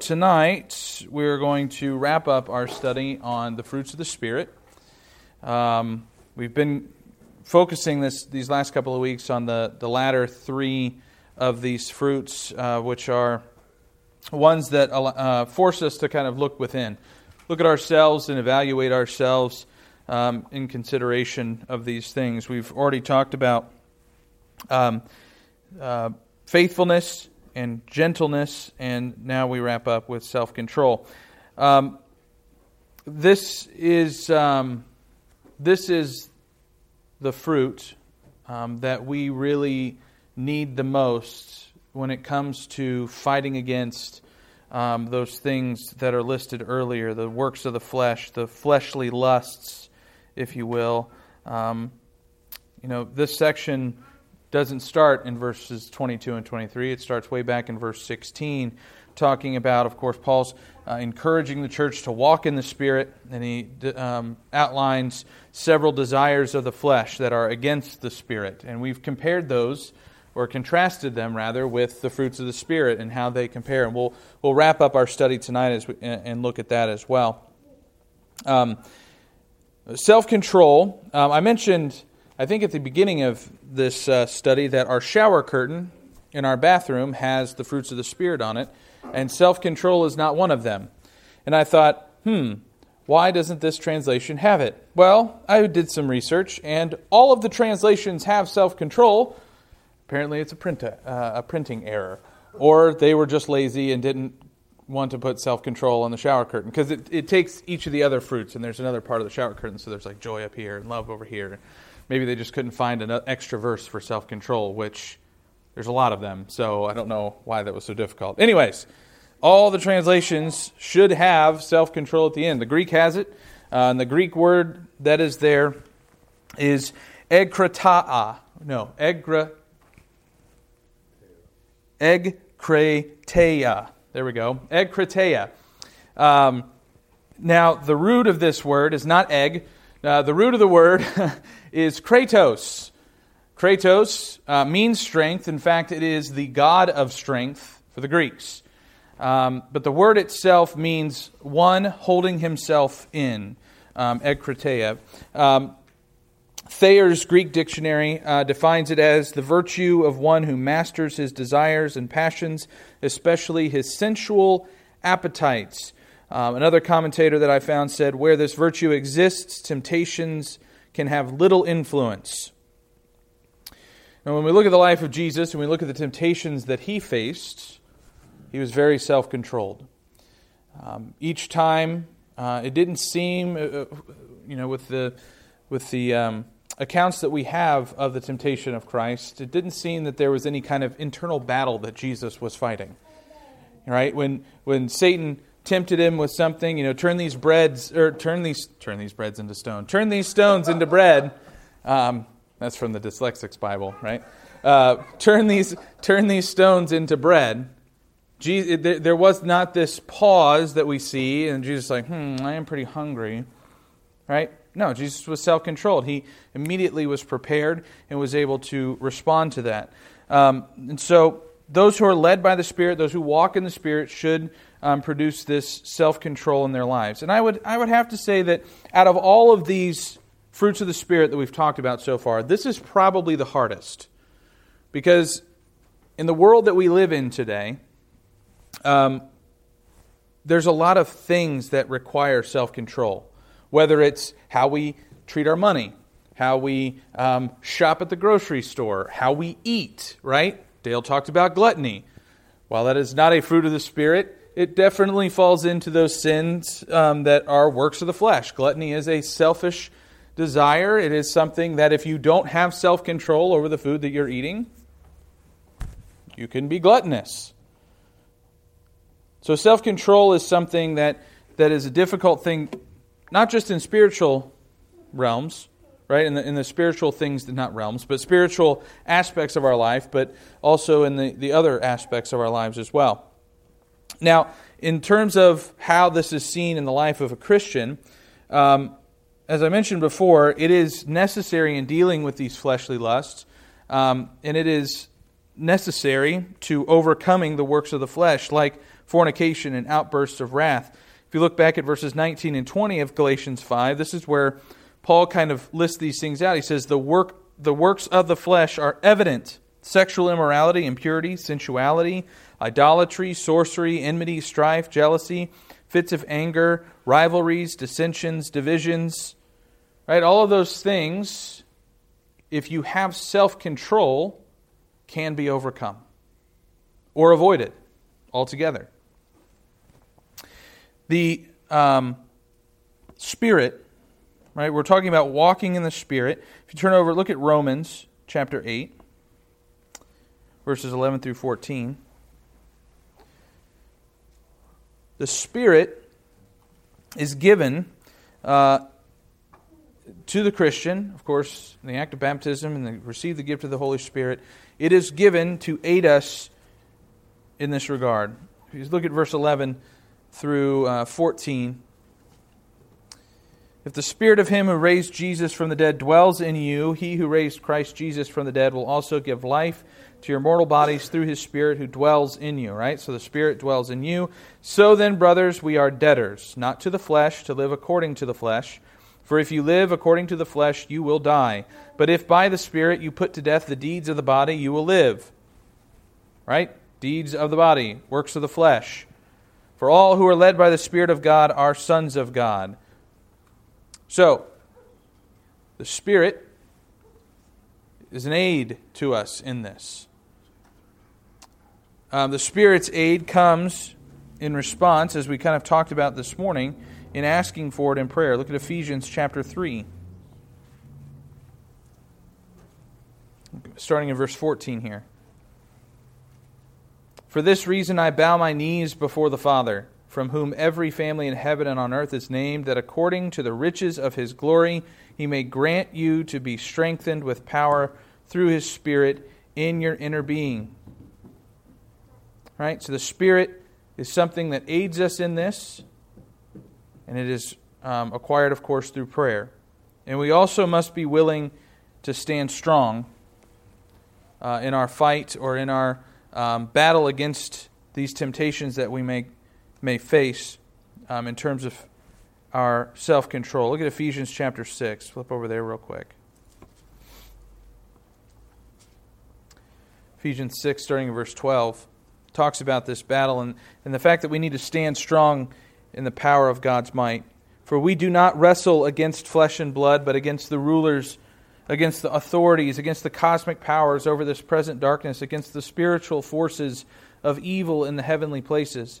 tonight we're going to wrap up our study on the fruits of the Spirit. Um, we've been focusing this these last couple of weeks on the, the latter three of these fruits, uh, which are ones that uh, force us to kind of look within, look at ourselves and evaluate ourselves um, in consideration of these things. We've already talked about um, uh, faithfulness and gentleness, and now we wrap up with self control. Um, this is um, this is the fruit um, that we really need the most when it comes to fighting against um, those things that are listed earlier the works of the flesh, the fleshly lusts, if you will. Um, you know, this section doesn't start in verses 22 and 23. It starts way back in verse 16, talking about, of course, Paul's uh, encouraging the church to walk in the Spirit, and he um, outlines several desires of the flesh that are against the Spirit. And we've compared those, or contrasted them rather, with the fruits of the Spirit and how they compare. And we'll, we'll wrap up our study tonight as we, and look at that as well. Um, Self control. Um, I mentioned I think at the beginning of this uh, study that our shower curtain in our bathroom has the fruits of the Spirit on it, and self control is not one of them. And I thought, hmm, why doesn't this translation have it? Well, I did some research, and all of the translations have self control. Apparently, it's a, print, uh, a printing error. Or they were just lazy and didn't want to put self control on the shower curtain because it, it takes each of the other fruits, and there's another part of the shower curtain, so there's like joy up here and love over here. Maybe they just couldn't find an extra verse for self control, which there's a lot of them, so I don't know why that was so difficult. Anyways, all the translations should have self control at the end. The Greek has it, uh, and the Greek word that is there is egkrataa. No, egra, egkrateia. There we go. Egkrateia. Um, now, the root of this word is not egg. Uh, the root of the word is kratos. Kratos uh, means strength. In fact, it is the god of strength for the Greeks. Um, but the word itself means one holding himself in, um, ekkrateia. Um, Thayer's Greek dictionary uh, defines it as the virtue of one who masters his desires and passions, especially his sensual appetites. Um, another commentator that I found said, Where this virtue exists, temptations can have little influence. And when we look at the life of Jesus and we look at the temptations that he faced, he was very self controlled. Um, each time, uh, it didn't seem, uh, uh, you know, with the, with the um, accounts that we have of the temptation of Christ, it didn't seem that there was any kind of internal battle that Jesus was fighting. Right? When, when Satan tempted him with something, you know, turn these breads or turn these turn these breads into stone, turn these stones into bread. Um, that's from the dyslexics Bible, right? Uh, turn these turn these stones into bread. Jesus, there was not this pause that we see, and Jesus like, hmm, I am pretty hungry, right? No, Jesus was self controlled. He immediately was prepared and was able to respond to that. Um, and so, those who are led by the Spirit, those who walk in the Spirit, should um, produce this self control in their lives. And I would, I would have to say that out of all of these fruits of the Spirit that we've talked about so far, this is probably the hardest. Because in the world that we live in today, um, there's a lot of things that require self control, whether it's how we treat our money, how we um, shop at the grocery store, how we eat, right? Dale talked about gluttony. While that is not a fruit of the Spirit, it definitely falls into those sins um, that are works of the flesh. Gluttony is a selfish desire. It is something that if you don't have self control over the food that you're eating, you can be gluttonous. So, self control is something that, that is a difficult thing, not just in spiritual realms, right? In the, in the spiritual things, not realms, but spiritual aspects of our life, but also in the, the other aspects of our lives as well. Now, in terms of how this is seen in the life of a Christian, um, as I mentioned before, it is necessary in dealing with these fleshly lusts, um, and it is necessary to overcoming the works of the flesh, like fornication, and outbursts of wrath. If you look back at verses 19 and 20 of Galatians 5, this is where Paul kind of lists these things out. He says, The, work, the works of the flesh are evident sexual immorality, impurity, sensuality, idolatry, sorcery, enmity, strife, jealousy, fits of anger, rivalries, dissensions, divisions. Right? All of those things, if you have self control, can be overcome or avoided altogether. The um, Spirit, right? We're talking about walking in the Spirit. If you turn over, look at Romans chapter 8, verses 11 through 14. The Spirit is given uh, to the Christian, of course, in the act of baptism and the, receive the gift of the Holy Spirit. It is given to aid us in this regard. If you look at verse 11 through uh, 14. If the spirit of him who raised Jesus from the dead dwells in you, he who raised Christ Jesus from the dead will also give life to your mortal bodies through his spirit who dwells in you, right? So the spirit dwells in you. So then, brothers, we are debtors, not to the flesh, to live according to the flesh. For if you live according to the flesh, you will die. But if by the spirit you put to death the deeds of the body, you will live. Right? Deeds of the body, works of the flesh. For all who are led by the Spirit of God are sons of God. So, the Spirit is an aid to us in this. Um, the Spirit's aid comes in response, as we kind of talked about this morning, in asking for it in prayer. Look at Ephesians chapter 3. Starting in verse 14 here. For this reason I bow my knees before the Father, from whom every family in heaven and on earth is named, that according to the riches of his glory he may grant you to be strengthened with power through his Spirit in your inner being. Right? So the Spirit is something that aids us in this, and it is um, acquired, of course, through prayer. And we also must be willing to stand strong uh, in our fight or in our um, battle against these temptations that we may, may face um, in terms of our self control. Look at Ephesians chapter 6. Flip over there real quick. Ephesians 6, starting in verse 12, talks about this battle and, and the fact that we need to stand strong in the power of God's might. For we do not wrestle against flesh and blood, but against the rulers against the authorities, against the cosmic powers over this present darkness, against the spiritual forces of evil in the heavenly places.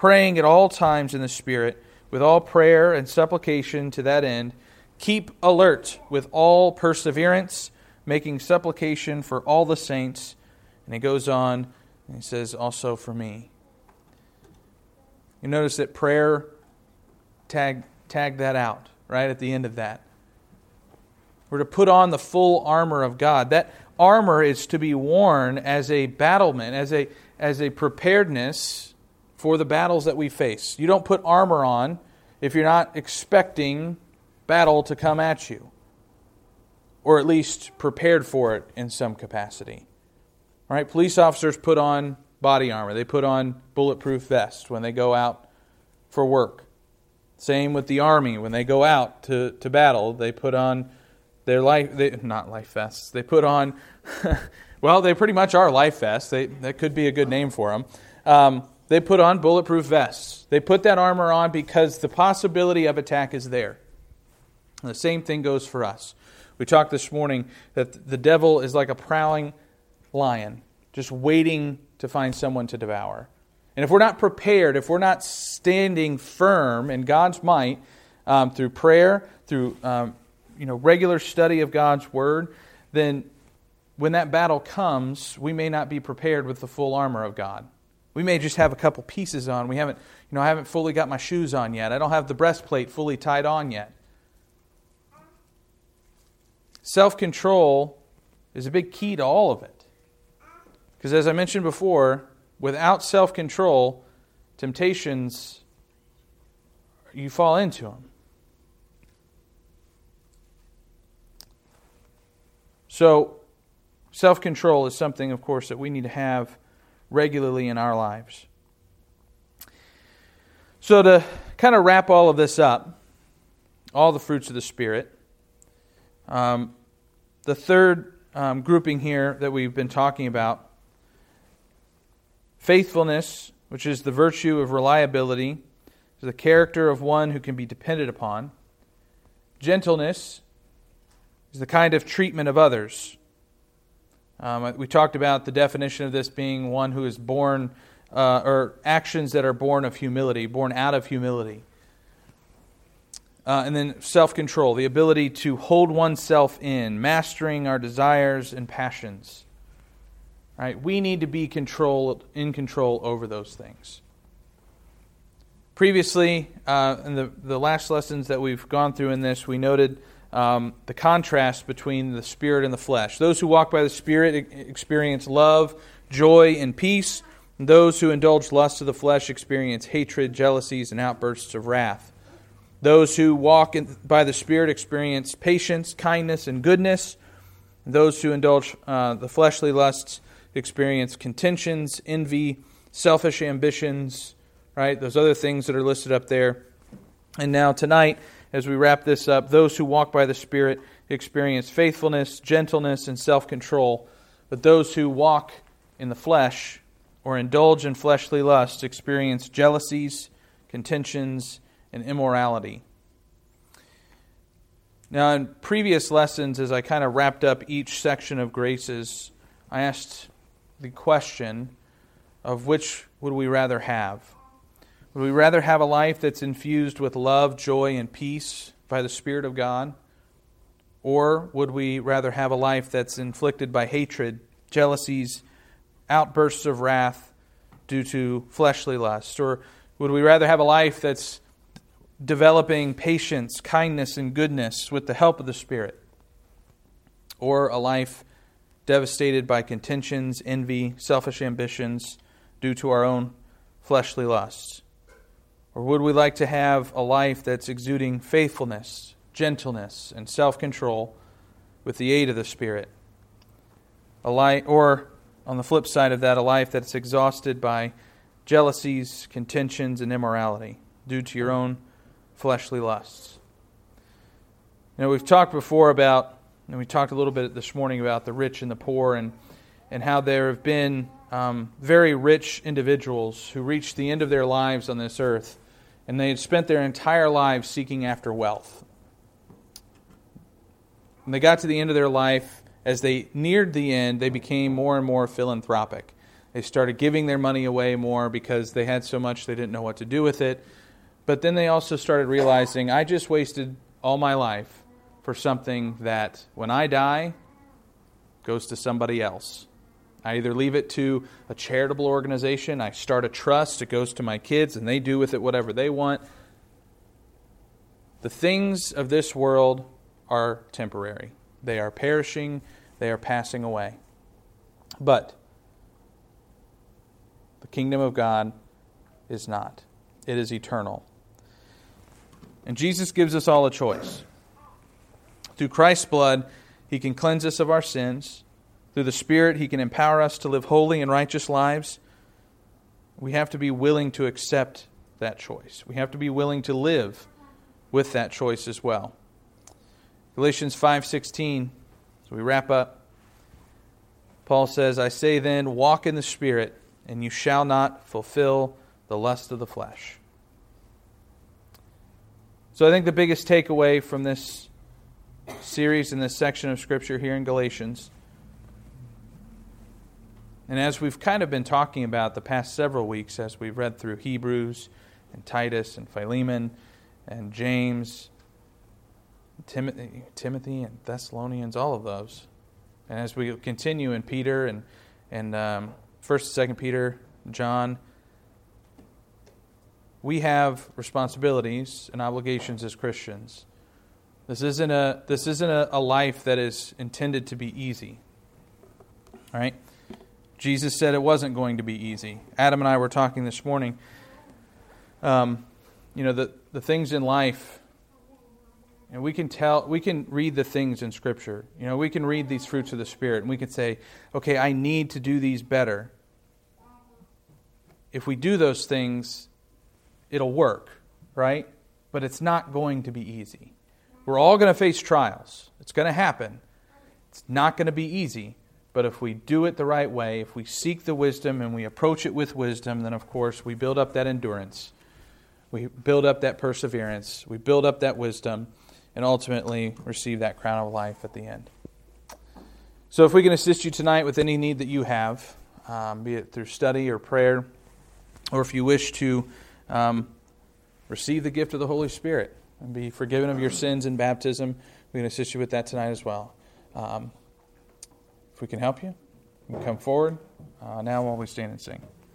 praying at all times in the Spirit, with all prayer and supplication to that end. Keep alert with all perseverance, making supplication for all the saints. And he goes on and he says, also for me. You notice that prayer tag tag that out right at the end of that. We're to put on the full armor of God. That armor is to be worn as a battlement, as a, as a preparedness for the battles that we face. You don't put armor on if you're not expecting battle to come at you, or at least prepared for it in some capacity. All right, police officers put on body armor, they put on bulletproof vests when they go out for work. Same with the army. When they go out to, to battle, they put on their life, they, not life vests. They put on, well, they pretty much are life vests. They, that could be a good name for them. Um, they put on bulletproof vests. They put that armor on because the possibility of attack is there. The same thing goes for us. We talked this morning that the devil is like a prowling lion, just waiting to find someone to devour. And if we're not prepared, if we're not standing firm in God's might um, through prayer, through um, you know, regular study of God's Word, then when that battle comes, we may not be prepared with the full armor of God. We may just have a couple pieces on. We haven't, You know, I haven't fully got my shoes on yet. I don't have the breastplate fully tied on yet. Self control is a big key to all of it. Because as I mentioned before, without self control, temptations, you fall into them. So, self control is something, of course, that we need to have regularly in our lives. So, to kind of wrap all of this up, all the fruits of the Spirit, um, the third um, grouping here that we've been talking about faithfulness, which is the virtue of reliability, the character of one who can be depended upon. Gentleness is the kind of treatment of others. Um, we talked about the definition of this being one who is born, uh, or actions that are born of humility, born out of humility. Uh, and then self control, the ability to hold oneself in, mastering our desires and passions. Right? We need to be control, in control over those things. Previously, uh, in the, the last lessons that we've gone through in this, we noted um, the contrast between the spirit and the flesh. Those who walk by the spirit experience love, joy, and peace. And those who indulge lust of the flesh experience hatred, jealousies, and outbursts of wrath. Those who walk in, by the Spirit experience patience, kindness, and goodness. Those who indulge uh, the fleshly lusts experience contentions, envy, selfish ambitions, right? Those other things that are listed up there. And now, tonight, as we wrap this up, those who walk by the Spirit experience faithfulness, gentleness, and self control. But those who walk in the flesh or indulge in fleshly lusts experience jealousies, contentions, and immorality. Now, in previous lessons, as I kind of wrapped up each section of graces, I asked the question of which would we rather have? Would we rather have a life that's infused with love, joy, and peace by the Spirit of God? Or would we rather have a life that's inflicted by hatred, jealousies, outbursts of wrath due to fleshly lust? Or would we rather have a life that's developing patience, kindness, and goodness with the help of the Spirit, or a life devastated by contentions, envy, selfish ambitions due to our own fleshly lusts? Or would we like to have a life that's exuding faithfulness, gentleness, and self control with the aid of the Spirit? A life, or, on the flip side of that, a life that's exhausted by jealousies, contentions, and immorality due to your own fleshly lusts. You know, we've talked before about, and we talked a little bit this morning about the rich and the poor, and, and how there have been um, very rich individuals who reached the end of their lives on this earth, and they had spent their entire lives seeking after wealth. When they got to the end of their life, as they neared the end, they became more and more philanthropic. They started giving their money away more because they had so much they didn't know what to do with it. But then they also started realizing I just wasted all my life for something that when I die goes to somebody else. I either leave it to a charitable organization, I start a trust, it goes to my kids, and they do with it whatever they want. The things of this world are temporary, they are perishing, they are passing away. But the kingdom of God is not, it is eternal. And Jesus gives us all a choice. Through Christ's blood, He can cleanse us of our sins. Through the Spirit, He can empower us to live holy and righteous lives. We have to be willing to accept that choice. We have to be willing to live with that choice as well. Galatians 5:16 so we wrap up Paul says, "I say then, walk in the spirit, and you shall not fulfill the lust of the flesh." So I think the biggest takeaway from this series in this section of Scripture here in Galatians, and as we've kind of been talking about the past several weeks as we've read through Hebrews and Titus and Philemon and James, Timothy, Timothy and Thessalonians, all of those. And as we continue in Peter and, and um, 1st and 2nd Peter, John, we have responsibilities and obligations as Christians. This isn't a this isn't a, a life that is intended to be easy. All right? Jesus said it wasn't going to be easy. Adam and I were talking this morning. Um, you know, the, the things in life, and we can tell, we can read the things in Scripture. You know, we can read these fruits of the Spirit, and we can say, okay, I need to do these better. If we do those things, it'll work, right? But it's not going to be easy. We're all going to face trials. It's going to happen. It's not going to be easy. But if we do it the right way, if we seek the wisdom and we approach it with wisdom, then of course we build up that endurance. We build up that perseverance. We build up that wisdom and ultimately receive that crown of life at the end. So, if we can assist you tonight with any need that you have, um, be it through study or prayer, or if you wish to um, receive the gift of the Holy Spirit, and be forgiven of your sins in baptism. We can assist you with that tonight as well. Um, if we can help you, you can come forward uh, now while we stand and sing.